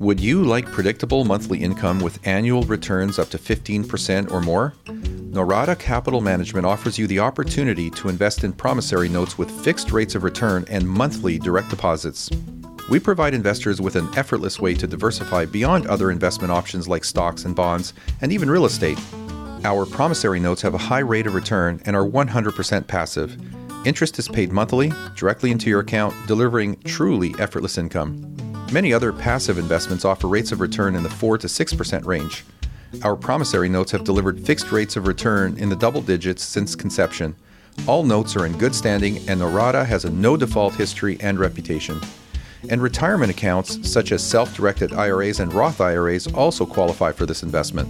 Would you like predictable monthly income with annual returns up to 15% or more? Norada Capital Management offers you the opportunity to invest in promissory notes with fixed rates of return and monthly direct deposits. We provide investors with an effortless way to diversify beyond other investment options like stocks and bonds and even real estate. Our promissory notes have a high rate of return and are 100% passive. Interest is paid monthly, directly into your account, delivering truly effortless income. Many other passive investments offer rates of return in the 4 to 6% range. Our promissory notes have delivered fixed rates of return in the double digits since conception. All notes are in good standing, and Norada has a no default history and reputation. And retirement accounts, such as self directed IRAs and Roth IRAs, also qualify for this investment.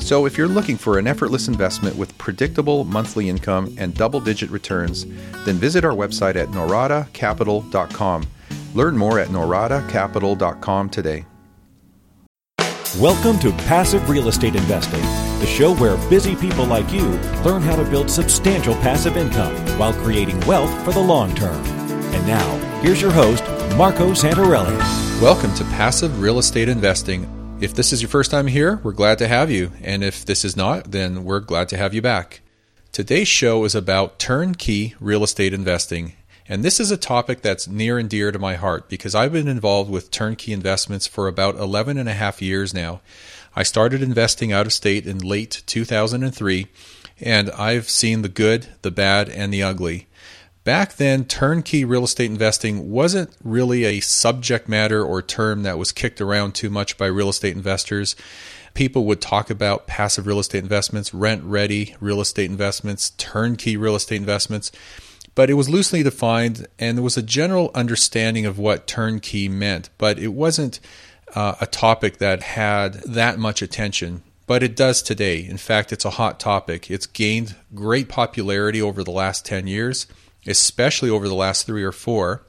So, if you're looking for an effortless investment with predictable monthly income and double digit returns, then visit our website at noradacapital.com. Learn more at noradacapital.com today. Welcome to Passive Real Estate Investing, the show where busy people like you learn how to build substantial passive income while creating wealth for the long term. And now, here's your host, Marco Santarelli. Welcome to Passive Real Estate Investing. If this is your first time here, we're glad to have you. And if this is not, then we're glad to have you back. Today's show is about turnkey real estate investing. And this is a topic that's near and dear to my heart because I've been involved with turnkey investments for about 11 and a half years now. I started investing out of state in late 2003, and I've seen the good, the bad, and the ugly. Back then, turnkey real estate investing wasn't really a subject matter or term that was kicked around too much by real estate investors. People would talk about passive real estate investments, rent ready real estate investments, turnkey real estate investments, but it was loosely defined and there was a general understanding of what turnkey meant, but it wasn't uh, a topic that had that much attention but it does today. In fact, it's a hot topic. It's gained great popularity over the last 10 years especially over the last three or four.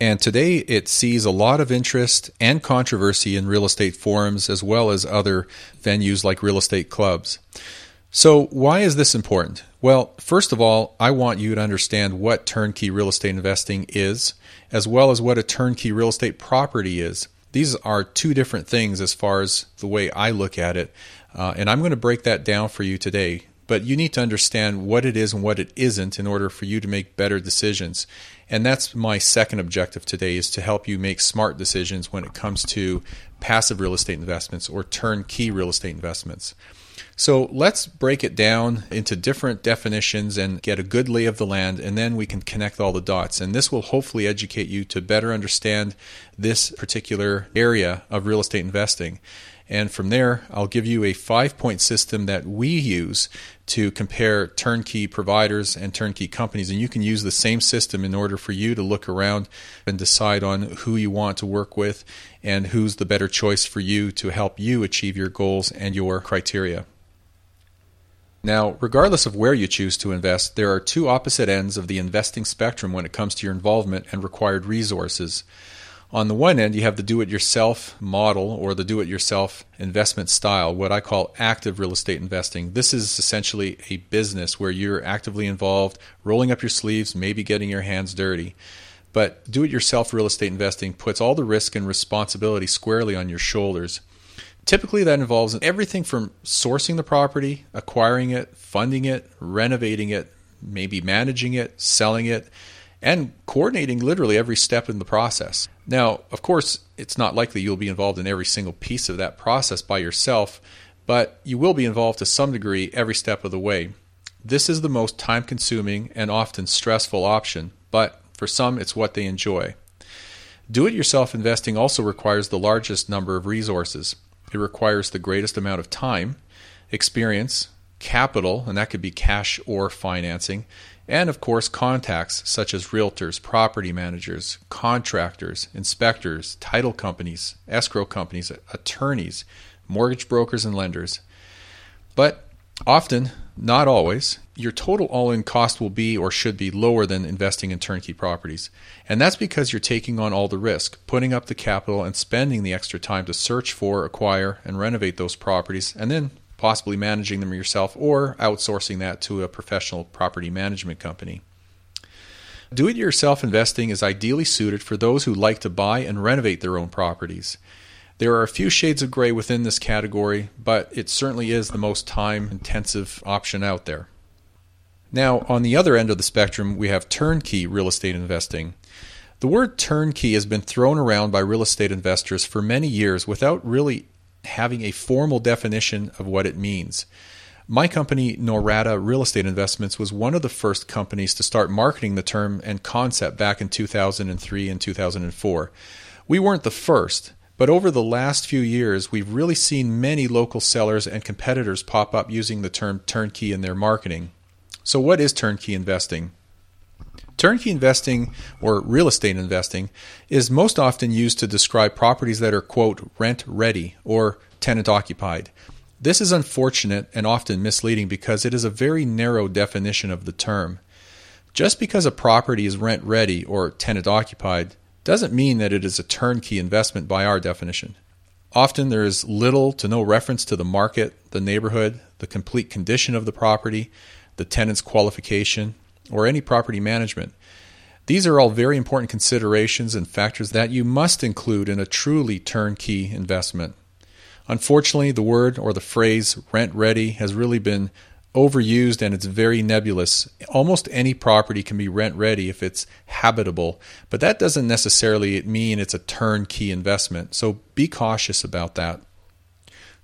And today it sees a lot of interest and controversy in real estate forums as well as other venues like real estate clubs. So, why is this important? Well, first of all, I want you to understand what turnkey real estate investing is, as well as what a turnkey real estate property is. These are two different things as far as the way I look at it, uh, and I'm going to break that down for you today but you need to understand what it is and what it isn't in order for you to make better decisions. And that's my second objective today is to help you make smart decisions when it comes to passive real estate investments or turnkey real estate investments. So let's break it down into different definitions and get a good lay of the land, and then we can connect all the dots. And this will hopefully educate you to better understand this particular area of real estate investing. And from there, I'll give you a five point system that we use to compare turnkey providers and turnkey companies. And you can use the same system in order for you to look around and decide on who you want to work with and who's the better choice for you to help you achieve your goals and your criteria. Now, regardless of where you choose to invest, there are two opposite ends of the investing spectrum when it comes to your involvement and required resources. On the one end, you have the do it yourself model or the do it yourself investment style, what I call active real estate investing. This is essentially a business where you're actively involved, rolling up your sleeves, maybe getting your hands dirty. But do it yourself real estate investing puts all the risk and responsibility squarely on your shoulders. Typically, that involves everything from sourcing the property, acquiring it, funding it, renovating it, maybe managing it, selling it, and coordinating literally every step in the process. Now, of course, it's not likely you'll be involved in every single piece of that process by yourself, but you will be involved to some degree every step of the way. This is the most time consuming and often stressful option, but for some, it's what they enjoy. Do it yourself investing also requires the largest number of resources. It requires the greatest amount of time, experience, capital, and that could be cash or financing, and of course contacts such as realtors, property managers, contractors, inspectors, title companies, escrow companies, attorneys, mortgage brokers, and lenders. But often, not always, your total all in cost will be or should be lower than investing in turnkey properties. And that's because you're taking on all the risk, putting up the capital, and spending the extra time to search for, acquire, and renovate those properties, and then possibly managing them yourself or outsourcing that to a professional property management company. Do it yourself investing is ideally suited for those who like to buy and renovate their own properties. There are a few shades of gray within this category, but it certainly is the most time intensive option out there. Now, on the other end of the spectrum, we have turnkey real estate investing. The word turnkey has been thrown around by real estate investors for many years without really having a formal definition of what it means. My company, Norada Real Estate Investments, was one of the first companies to start marketing the term and concept back in 2003 and 2004. We weren't the first, but over the last few years, we've really seen many local sellers and competitors pop up using the term turnkey in their marketing. So, what is turnkey investing? Turnkey investing, or real estate investing, is most often used to describe properties that are, quote, rent ready or tenant occupied. This is unfortunate and often misleading because it is a very narrow definition of the term. Just because a property is rent ready or tenant occupied doesn't mean that it is a turnkey investment by our definition. Often there is little to no reference to the market, the neighborhood, the complete condition of the property, the tenant's qualification, or any property management. These are all very important considerations and factors that you must include in a truly turnkey investment. Unfortunately, the word or the phrase rent ready has really been overused and it's very nebulous. Almost any property can be rent ready if it's habitable, but that doesn't necessarily mean it's a turnkey investment. So be cautious about that.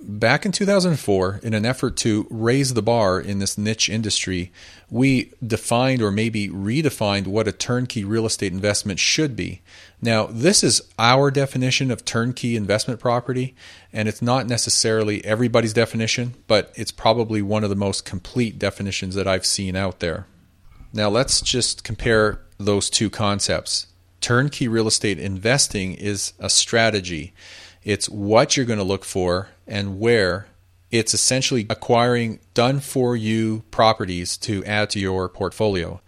Back in 2004, in an effort to raise the bar in this niche industry, we defined or maybe redefined what a turnkey real estate investment should be. Now, this is our definition of turnkey investment property, and it's not necessarily everybody's definition, but it's probably one of the most complete definitions that I've seen out there. Now, let's just compare those two concepts. Turnkey real estate investing is a strategy. It's what you're going to look for and where. It's essentially acquiring done for you properties to add to your portfolio.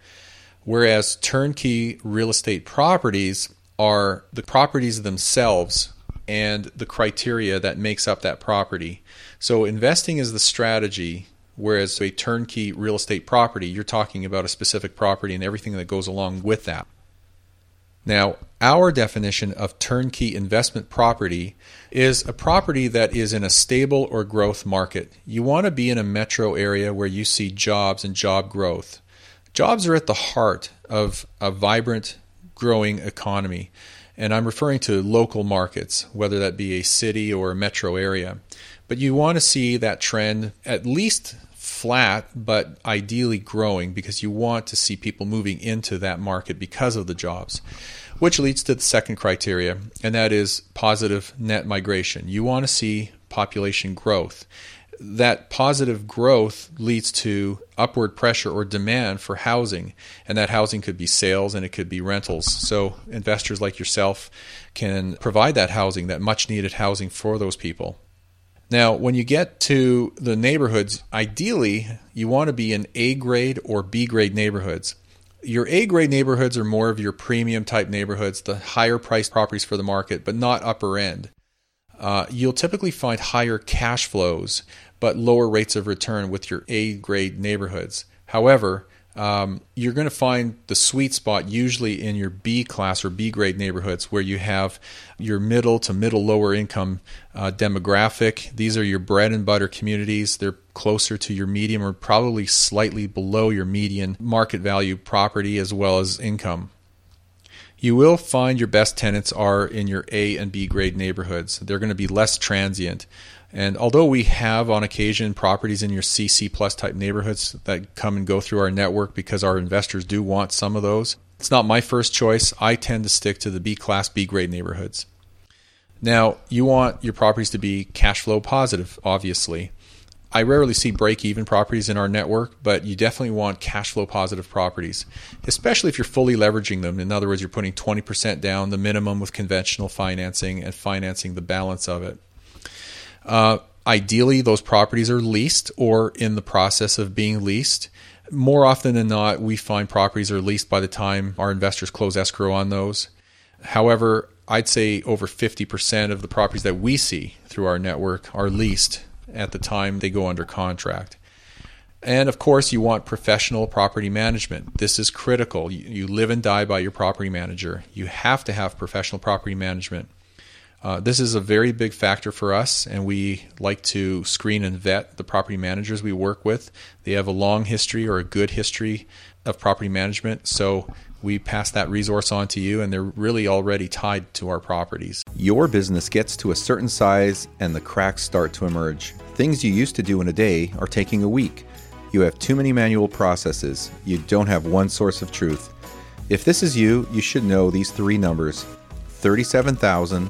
Whereas turnkey real estate properties are the properties themselves and the criteria that makes up that property. So investing is the strategy, whereas a turnkey real estate property, you're talking about a specific property and everything that goes along with that. Now, our definition of turnkey investment property is a property that is in a stable or growth market. You want to be in a metro area where you see jobs and job growth. Jobs are at the heart of a vibrant, growing economy. And I'm referring to local markets, whether that be a city or a metro area. But you want to see that trend at least flat, but ideally growing because you want to see people moving into that market because of the jobs. Which leads to the second criteria, and that is positive net migration. You want to see population growth that positive growth leads to upward pressure or demand for housing, and that housing could be sales and it could be rentals. So, investors like yourself can provide that housing, that much needed housing for those people. Now, when you get to the neighborhoods, ideally you want to be in A grade or B grade neighborhoods. Your A grade neighborhoods are more of your premium type neighborhoods, the higher priced properties for the market, but not upper end. Uh, you'll typically find higher cash flows but lower rates of return with your A grade neighborhoods. However, um, you're going to find the sweet spot usually in your B class or B grade neighborhoods where you have your middle to middle lower income uh, demographic. These are your bread and butter communities. They're closer to your medium or probably slightly below your median market value property as well as income. You will find your best tenants are in your A and B grade neighborhoods. They're going to be less transient. And although we have on occasion properties in your CC plus type neighborhoods that come and go through our network because our investors do want some of those, it's not my first choice. I tend to stick to the B class, B grade neighborhoods. Now, you want your properties to be cash flow positive, obviously. I rarely see break even properties in our network, but you definitely want cash flow positive properties, especially if you're fully leveraging them. In other words, you're putting 20% down, the minimum with conventional financing, and financing the balance of it. Uh, ideally, those properties are leased or in the process of being leased. More often than not, we find properties are leased by the time our investors close escrow on those. However, I'd say over 50% of the properties that we see through our network are leased at the time they go under contract. And of course, you want professional property management. This is critical. You, live and die by your property manager. You have to have professional property management. Uh, this is a very big factor for us, and we like to screen and vet the property managers we work with. They have a long history or a good history of property management, so we pass that resource on to you, and they're really already tied to our properties. Your business gets to a certain size and the cracks start to emerge. Things you used to do in a day are taking a week. You have too many manual processes. You don't have one source of truth. If this is you, you should know these three numbers 37,000,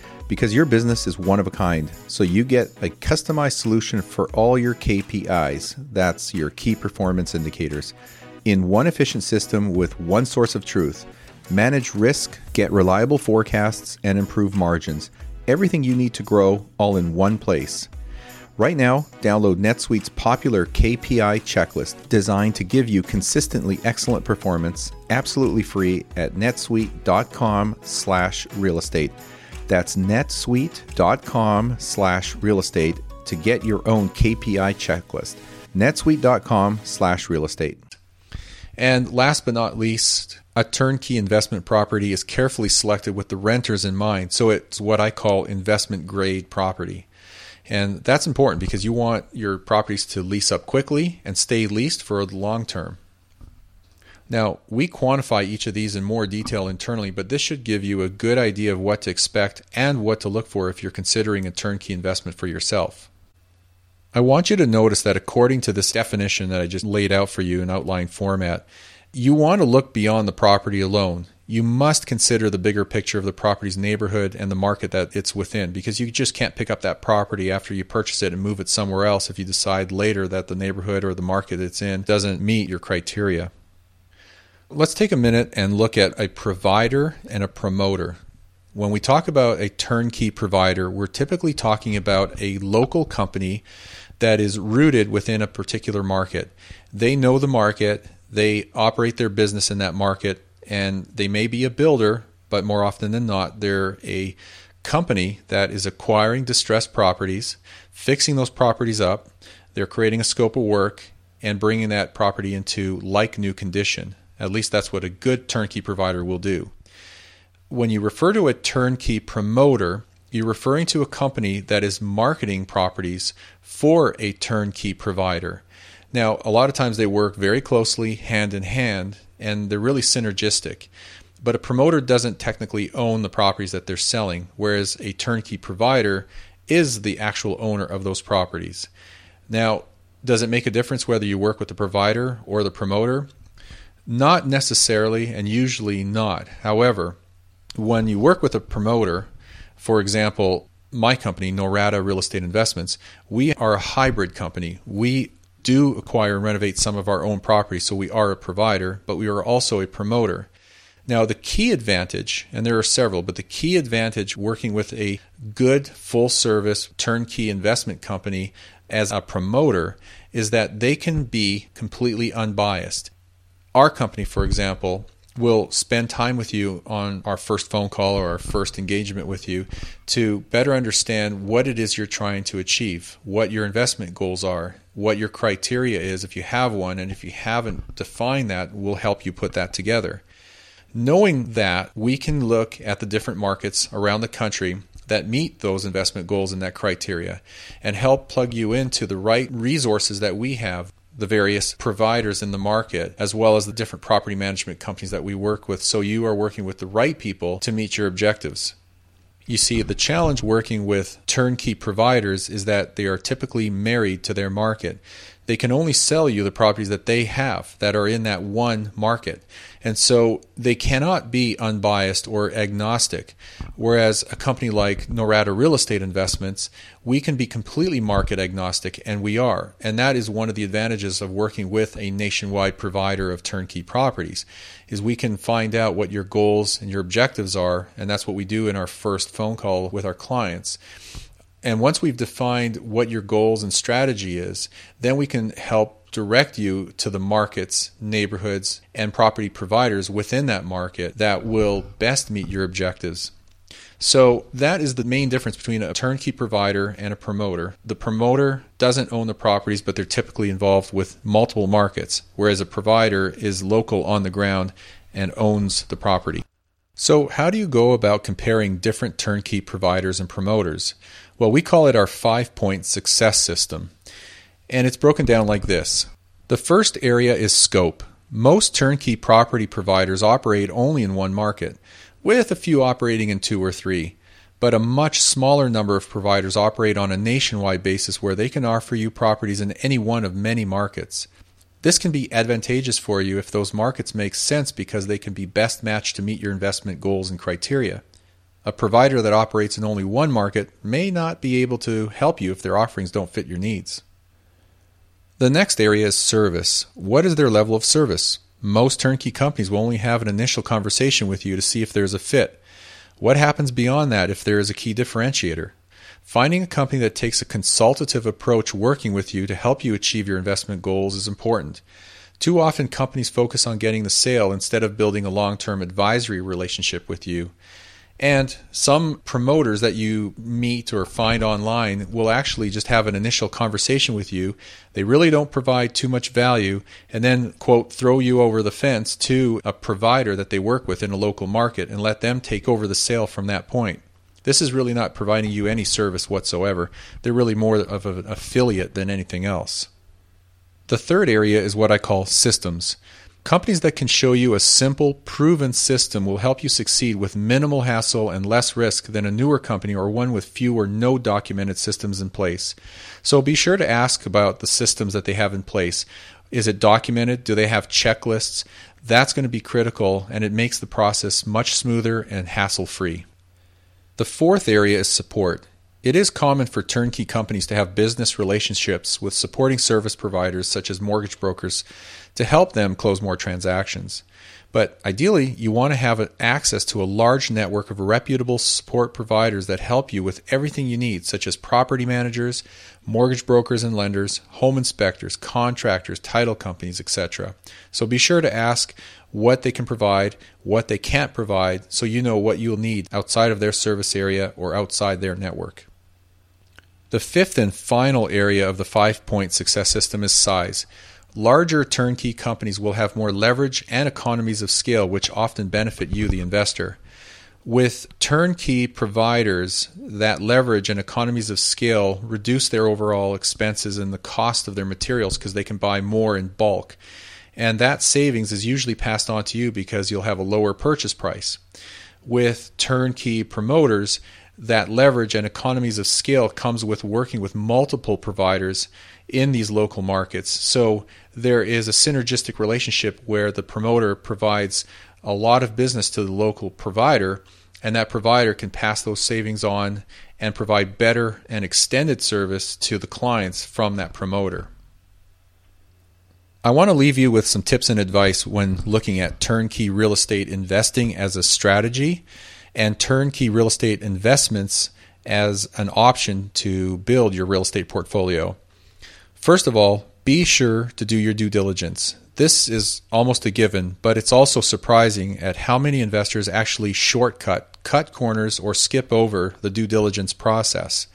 because your business is one of a kind, so you get a customized solution for all your KPIs. That's your key performance indicators. In one efficient system with one source of truth manage risk, get reliable forecasts, and improve margins. Everything you need to grow all in one place. Right now, download NetSuite's popular KPI checklist designed to give you consistently excellent performance absolutely free at netsuite.com slash real estate. That's netsuite.com slash real estate to get your own KPI checklist. netsuite.com slash real estate. And last but not least, a turnkey investment property is carefully selected with the renters in mind. So it's what I call investment grade property. And that's important because you want your properties to lease up quickly and stay leased for the long term. Now, we quantify each of these in more detail internally, but this should give you a good idea of what to expect and what to look for if you're considering a turnkey investment for yourself. I want you to notice that according to this definition that I just laid out for you in outline format, you want to look beyond the property alone. You must consider the bigger picture of the property's neighborhood and the market that it's within because you just can't pick up that property after you purchase it and move it somewhere else if you decide later that the neighborhood or the market it's in doesn't meet your criteria. Let's take a minute and look at a provider and a promoter. When we talk about a turnkey provider, we're typically talking about a local company that is rooted within a particular market. They know the market, they operate their business in that market and they may be a builder, but more often than not, they're a company that is acquiring distressed properties, fixing those properties up, they're creating a scope of work and bringing that property into like new condition. At least that's what a good turnkey provider will do. When you refer to a turnkey promoter, you're referring to a company that is marketing properties for a turnkey provider. Now, a lot of times they work very closely hand in hand and they're really synergistic. But a promoter doesn't technically own the properties that they're selling, whereas a turnkey provider is the actual owner of those properties. Now, does it make a difference whether you work with the provider or the promoter? Not necessarily, and usually not. However, when you work with a promoter, for example, my company, Norada Real Estate Investments, we are a hybrid company. We do acquire and renovate some of our own property, so we are a provider, but we are also a promoter. Now, the key advantage, and there are several, but the key advantage working with a good full service turnkey investment company as a promoter is that they can be completely unbiased. Our company, for example, will spend time with you on our first phone call or our first engagement with you to better understand what it is you're trying to achieve, what your investment goals are, what your criteria is if you have one, and if you haven't defined that, we'll help you put that together. Knowing that, we can look at the different markets around the country that meet those investment goals and that criteria and help plug you into the right resources that we have the various providers in the market, as well as the different property management companies that we work with, so you are working with the right people to meet your objectives. You see, the challenge working with turnkey providers is that they are typically married to their market. They can only sell you the properties that they have that are in that one market. And so they cannot be unbiased or agnostic. Whereas a company like Norada Real Estate Investments, we can be completely market agnostic, and we are. And that is one of the advantages of working with a nationwide provider of turnkey properties, is we can find out what your goals and your objectives are, and that's what we do in our first phone call with our clients And once we've defined what your goals and strategy is, then we can help direct you to the markets, neighborhoods, and property providers within that market that will best meet your objectives. So that is the main difference between a turnkey provider and a promoter. The promoter doesn't own the properties, but they're typically involved with multiple markets, whereas a provider is local on the ground and owns the property. So, how do you go about comparing different turnkey providers and promoters? Well, we call it our five point success system. And it's broken down like this The first area is scope. Most turnkey property providers operate only in one market, with a few operating in two or three. But a much smaller number of providers operate on a nationwide basis where they can offer you properties in any one of many markets. This can be advantageous for you if those markets make sense because they can be best matched to meet your investment goals and criteria. A provider that operates in only one market may not be able to help you if their offerings don't fit your needs. The next area is service. What is their level of service? Most turnkey companies will only have an initial conversation with you to see if there's a fit. What happens beyond that if there is a key differentiator? Finding a company that takes a consultative approach working with you to help you achieve your investment goals is important. Too often, companies focus on getting the sale instead of building a long term advisory relationship with you. And some promoters that you meet or find online will actually just have an initial conversation with you. They really don't provide too much value and then, quote, throw you over the fence to a provider that they work with in a local market and let them take over the sale from that point. This is really not providing you any service whatsoever. They're really more of an affiliate than anything else. The third area is what I call systems. Companies that can show you a simple, proven system will help you succeed with minimal hassle and less risk than a newer company or one with few or no documented systems in place. So be sure to ask about the systems that they have in place. Is it documented? Do they have checklists? That's going to be critical and it makes the process much smoother and hassle free. The fourth area is support. It is common for turnkey companies to have business relationships with supporting service providers such as mortgage brokers to help them close more transactions. But ideally, you want to have access to a large network of reputable support providers that help you with everything you need, such as property managers, mortgage brokers and lenders, home inspectors, contractors, title companies, etc. So be sure to ask what they can provide, what they can't provide, so you know what you'll need outside of their service area or outside their network. The fifth and final area of the five point success system is size. Larger turnkey companies will have more leverage and economies of scale, which often benefit you, the investor. With turnkey providers, that leverage and economies of scale reduce their overall expenses and the cost of their materials because they can buy more in bulk. And that savings is usually passed on to you because you'll have a lower purchase price. With turnkey promoters, that leverage and economies of scale comes with working with multiple providers in these local markets. So there is a synergistic relationship where the promoter provides a lot of business to the local provider, and that provider can pass those savings on and provide better and extended service to the clients from that promoter. I want to leave you with some tips and advice when looking at turnkey real estate investing as a strategy and turnkey real estate investments as an option to build your real estate portfolio. First of all, be sure to do your due diligence. This is almost a given, but it's also surprising at how many investors actually shortcut, cut corners, or skip over the due diligence process.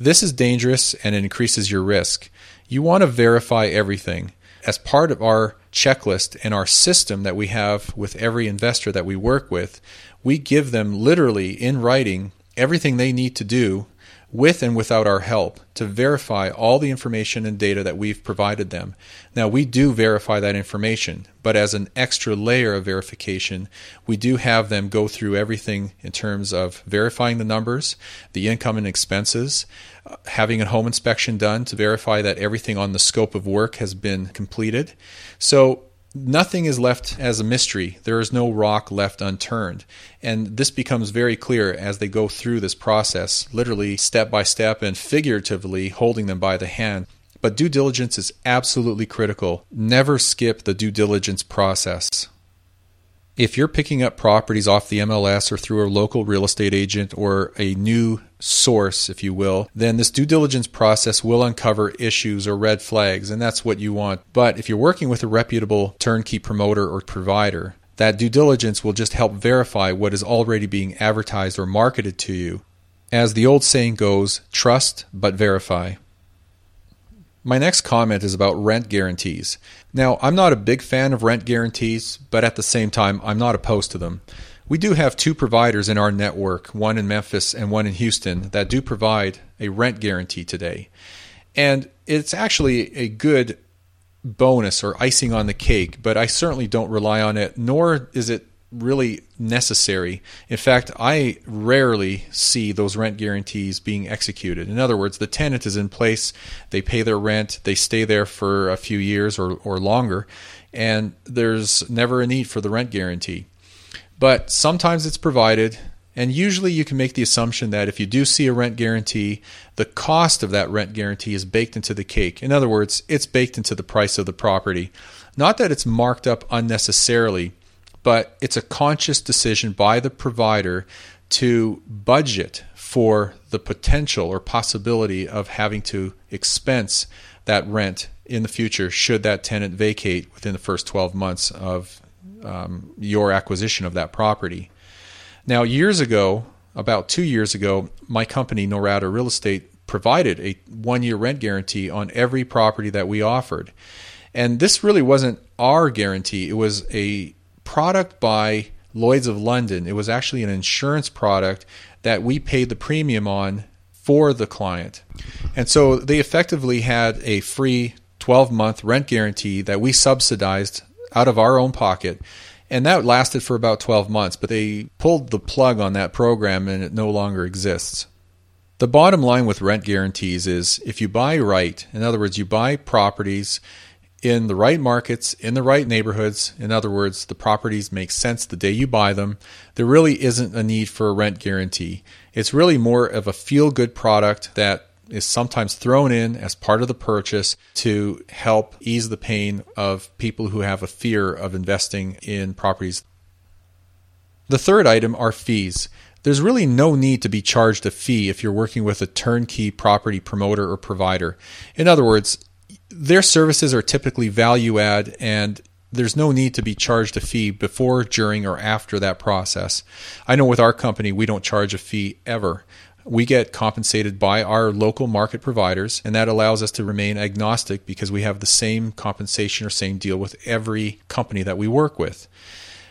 This is dangerous and increases your risk. You want to verify everything. As part of our checklist and our system that we have with every investor that we work with, we give them literally in writing everything they need to do with and without our help to verify all the information and data that we've provided them. Now, we do verify that information, but as an extra layer of verification, we do have them go through everything in terms of verifying the numbers, the income and expenses, having a home inspection done to verify that everything on the scope of work has been completed. So, nothing is left as a mystery. There is no rock left unturned. And this becomes very clear as they go through this process, literally step by step and figuratively holding them by the hand. But due diligence is absolutely critical. Never skip the due diligence process. If you're picking up properties off the MLS or through a local real estate agent or a new source, if you will, then this due diligence process will uncover issues or red flags, and that's what you want. But if you're working with a reputable turnkey promoter or provider, that due diligence will just help verify what is already being advertised or marketed to you. As the old saying goes, trust but verify. My next comment is about rent guarantees. Now, I'm not a big fan of rent guarantees, but at the same time, I'm not opposed to them. We do have two providers in our network, one in Memphis and one in Houston, that do provide a rent guarantee today. And it's actually a good bonus or icing on the cake, but I certainly don't rely on it, nor is it really necessary. In fact, I rarely see those rent guarantees being executed. In other words, the tenant is in place, they pay their rent, they stay there for a few years or, or longer, and there's never a need for the rent guarantee. But sometimes it's provided, and usually you can make the assumption that if you do see a rent guarantee, the cost of that rent guarantee is baked into the cake. In other words, it's baked into the price of the property. Not that it's marked up unnecessarily but it's a conscious decision by the provider to budget for the potential or possibility of having to expense that rent in the future should that tenant vacate within the first 12 months of um, your acquisition of that property. Now, years ago, about two years ago, my company, Norada Real Estate, provided a one year rent guarantee on every property that we offered. And this really wasn't our guarantee, it was a product by Lloyd's of London. It was actually an insurance product that we paid the premium on for the client. And so they effectively had a free 12 month rent guarantee that we subsidized out of our own pocket. And that lasted for about 12 months, but they pulled the plug on that program and it no longer exists. The bottom line with rent guarantees is if you buy right, in other words, you buy properties in the right markets, in the right neighborhoods. In other words, the properties make sense the day you buy them. There really isn't a need for a rent guarantee. It's really more of a feel good product that is sometimes thrown in as part of the purchase to help ease the pain of people who have a fear of investing in properties. The third item are fees. There's really no need to be charged a fee if you're working with a turnkey property promoter or provider. In other words, their services are typically value add and there's no need to be charged a fee before, during, or after that process. I know with our company, we don't charge a fee ever. We get compensated by our local market providers, and that allows us to remain agnostic because we have the same compensation or same deal with every company that we work with.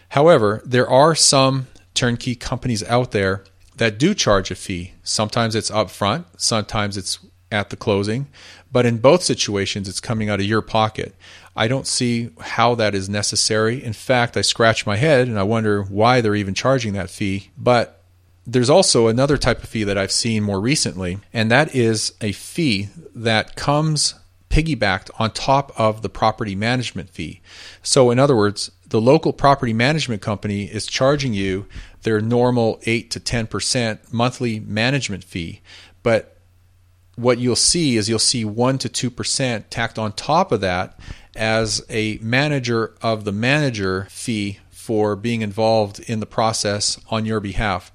However, there are some turnkey companies out there that do charge a fee. Sometimes it's upfront, sometimes it's at the closing, but in both situations, it's coming out of your pocket. I don't see how that is necessary. In fact, I scratch my head and I wonder why they're even charging that fee. But there's also another type of fee that I've seen more recently, and that is a fee that comes piggybacked on top of the property management fee. So, in other words, the local property management company is charging you their normal 8 to 10% monthly management fee, but what you'll see is you'll see 1 to 2% tacked on top of that as a manager of the manager fee for being involved in the process on your behalf.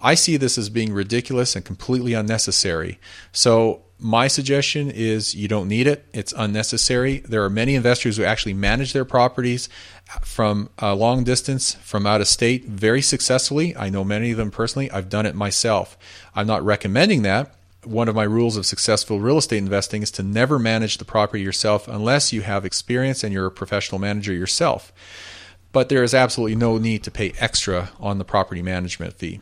I see this as being ridiculous and completely unnecessary. So, my suggestion is you don't need it. It's unnecessary. There are many investors who actually manage their properties from a long distance, from out of state, very successfully. I know many of them personally. I've done it myself. I'm not recommending that one of my rules of successful real estate investing is to never manage the property yourself unless you have experience and you're a professional manager yourself. But there is absolutely no need to pay extra on the property management fee.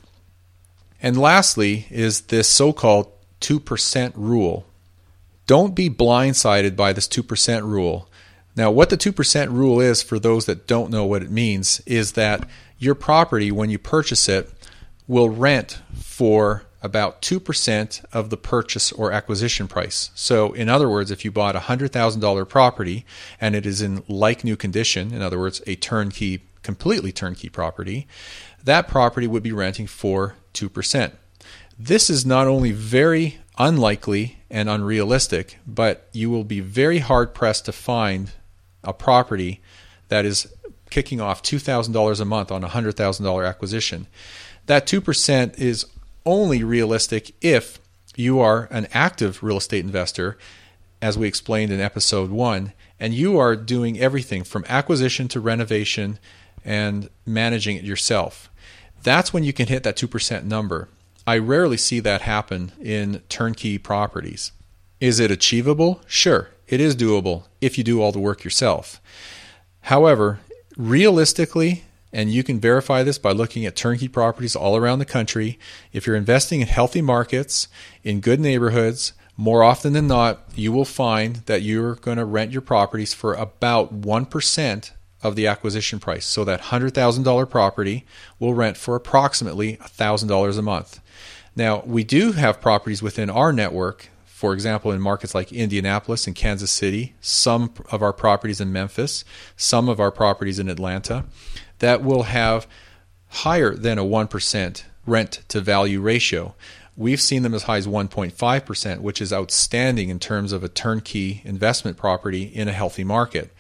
And lastly, is this so called 2% rule. Don't be blindsided by this 2% rule. Now, what the 2% rule is, for those that don't know what it means, is that your property, when you purchase it, will rent for about 2% of the purchase or acquisition price. So, in other words, if you bought a $100,000 property and it is in like new condition, in other words, a turnkey, completely turnkey property, that property would be renting for 2%. This is not only very unlikely and unrealistic, but you will be very hard pressed to find a property that is kicking off $2,000 a month on a $100,000 acquisition. That 2% is only realistic if you are an active real estate investor, as we explained in episode one, and you are doing everything from acquisition to renovation and managing it yourself. That's when you can hit that 2% number. I rarely see that happen in turnkey properties. Is it achievable? Sure, it is doable if you do all the work yourself. However, realistically, and you can verify this by looking at turnkey properties all around the country, if you're investing in healthy markets, in good neighborhoods, more often than not, you will find that you're going to rent your properties for about 1% of the acquisition price. So that $100,000 property will rent for approximately $1,000 a month. Now, we do have properties within our network, for example, in markets like Indianapolis and Kansas City, some of our properties in Memphis, some of our properties in Atlanta, that will have higher than a 1% rent to value ratio. We've seen them as high as 1.5%, which is outstanding in terms of a turnkey investment property in a healthy market.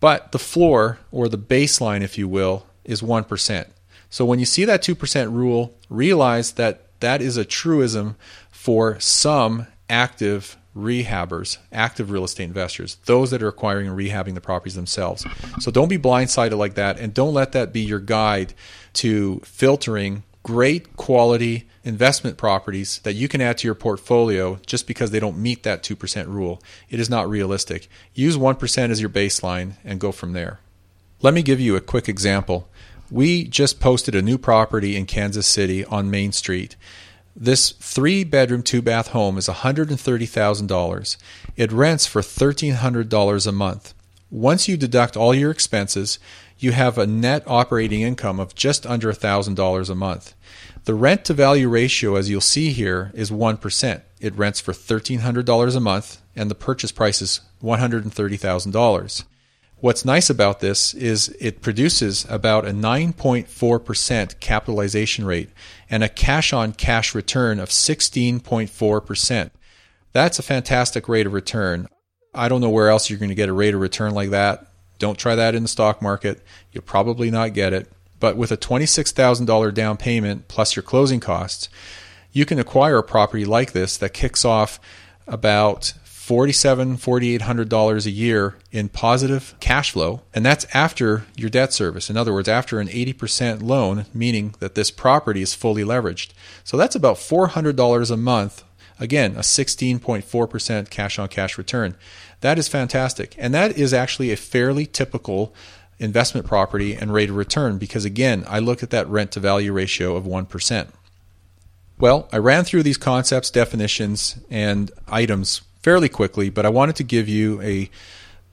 But the floor, or the baseline, if you will, is 1%. So when you see that 2% rule, realize that that is a truism for some active rehabbers, active real estate investors, those that are acquiring and rehabbing the properties themselves. So don't be blindsided like that, and don't let that be your guide to filtering great quality investment properties that you can add to your portfolio just because they don't meet that 2% rule. It is not realistic. Use 1% as your baseline and go from there. Let me give you a quick example. We just posted a new property in Kansas City on Main Street. This three bedroom, two bath home is $130,000. It rents for $1,300 a month. Once you deduct all your expenses, you have a net operating income of just under $1,000 a month. The rent to value ratio, as you'll see here, is 1%. It rents for $1,300 a month, and the purchase price is $130,000. What's nice about this is it produces about a 9.4% capitalization rate and a cash on cash return of 16.4%. That's a fantastic rate of return. I don't know where else you're going to get a rate of return like that. Don't try that in the stock market. You'll probably not get it. But with a $26,000 down payment plus your closing costs, you can acquire a property like this that kicks off about $4,700, $4,800 a year in positive cash flow. And that's after your debt service. In other words, after an 80% loan, meaning that this property is fully leveraged. So that's about $400 a month. Again, a 16.4% cash on cash return. That is fantastic. And that is actually a fairly typical investment property and rate of return because, again, I look at that rent to value ratio of 1%. Well, I ran through these concepts, definitions, and items fairly quickly, but I wanted to give you a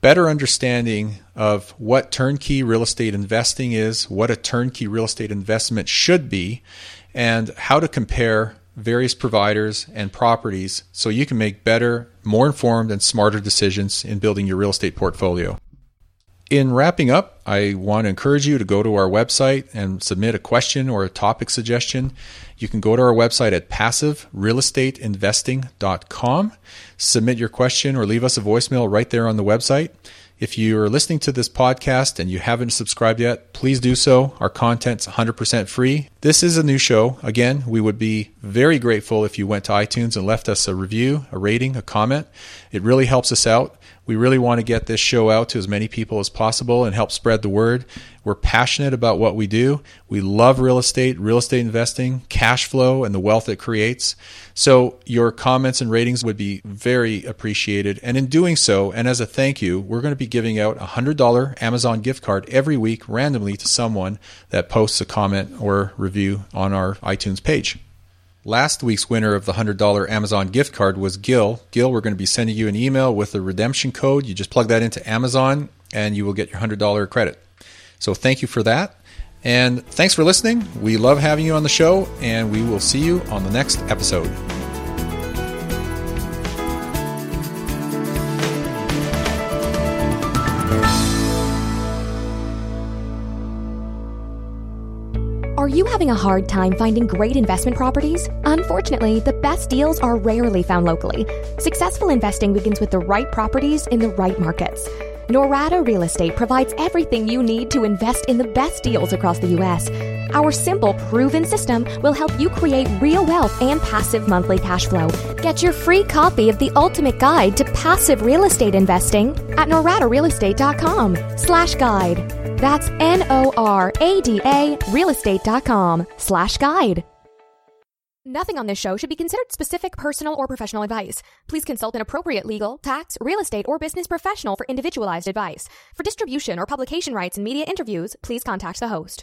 better understanding of what turnkey real estate investing is, what a turnkey real estate investment should be, and how to compare various providers and properties so you can make better, more informed, and smarter decisions in building your real estate portfolio. In wrapping up, I want to encourage you to go to our website and submit a question or a topic suggestion. You can go to our website at passiverealestateinvesting.com, submit your question, or leave us a voicemail right there on the website. If you are listening to this podcast and you haven't subscribed yet, please do so. Our content's 100% free. This is a new show. Again, we would be very grateful if you went to iTunes and left us a review, a rating, a comment. It really helps us out. We really want to get this show out to as many people as possible and help spread the word. We're passionate about what we do. We love real estate, real estate investing, cash flow, and the wealth it creates. So, your comments and ratings would be very appreciated. And in doing so, and as a thank you, we're going to be giving out a $100 Amazon gift card every week randomly to someone that posts a comment or review on our iTunes page. Last week's winner of the $100 Amazon gift card was Gil. Gil, we're going to be sending you an email with the redemption code. You just plug that into Amazon and you will get your $100 credit. So thank you for that. And thanks for listening. We love having you on the show, and we will see you on the next episode. You having a hard time finding great investment properties? Unfortunately, the best deals are rarely found locally. Successful investing begins with the right properties in the right markets. Norada Real Estate provides everything you need to invest in the best deals across the U.S. Our simple, proven system will help you create real wealth and passive monthly cash flow. Get your free copy of the ultimate guide to passive real estate investing at noradarealestate.com slash guide. That's N-O-R-A-D-A realestate.com slash guide. Nothing on this show should be considered specific personal or professional advice. Please consult an appropriate legal, tax, real estate, or business professional for individualized advice. For distribution or publication rights and media interviews, please contact the host.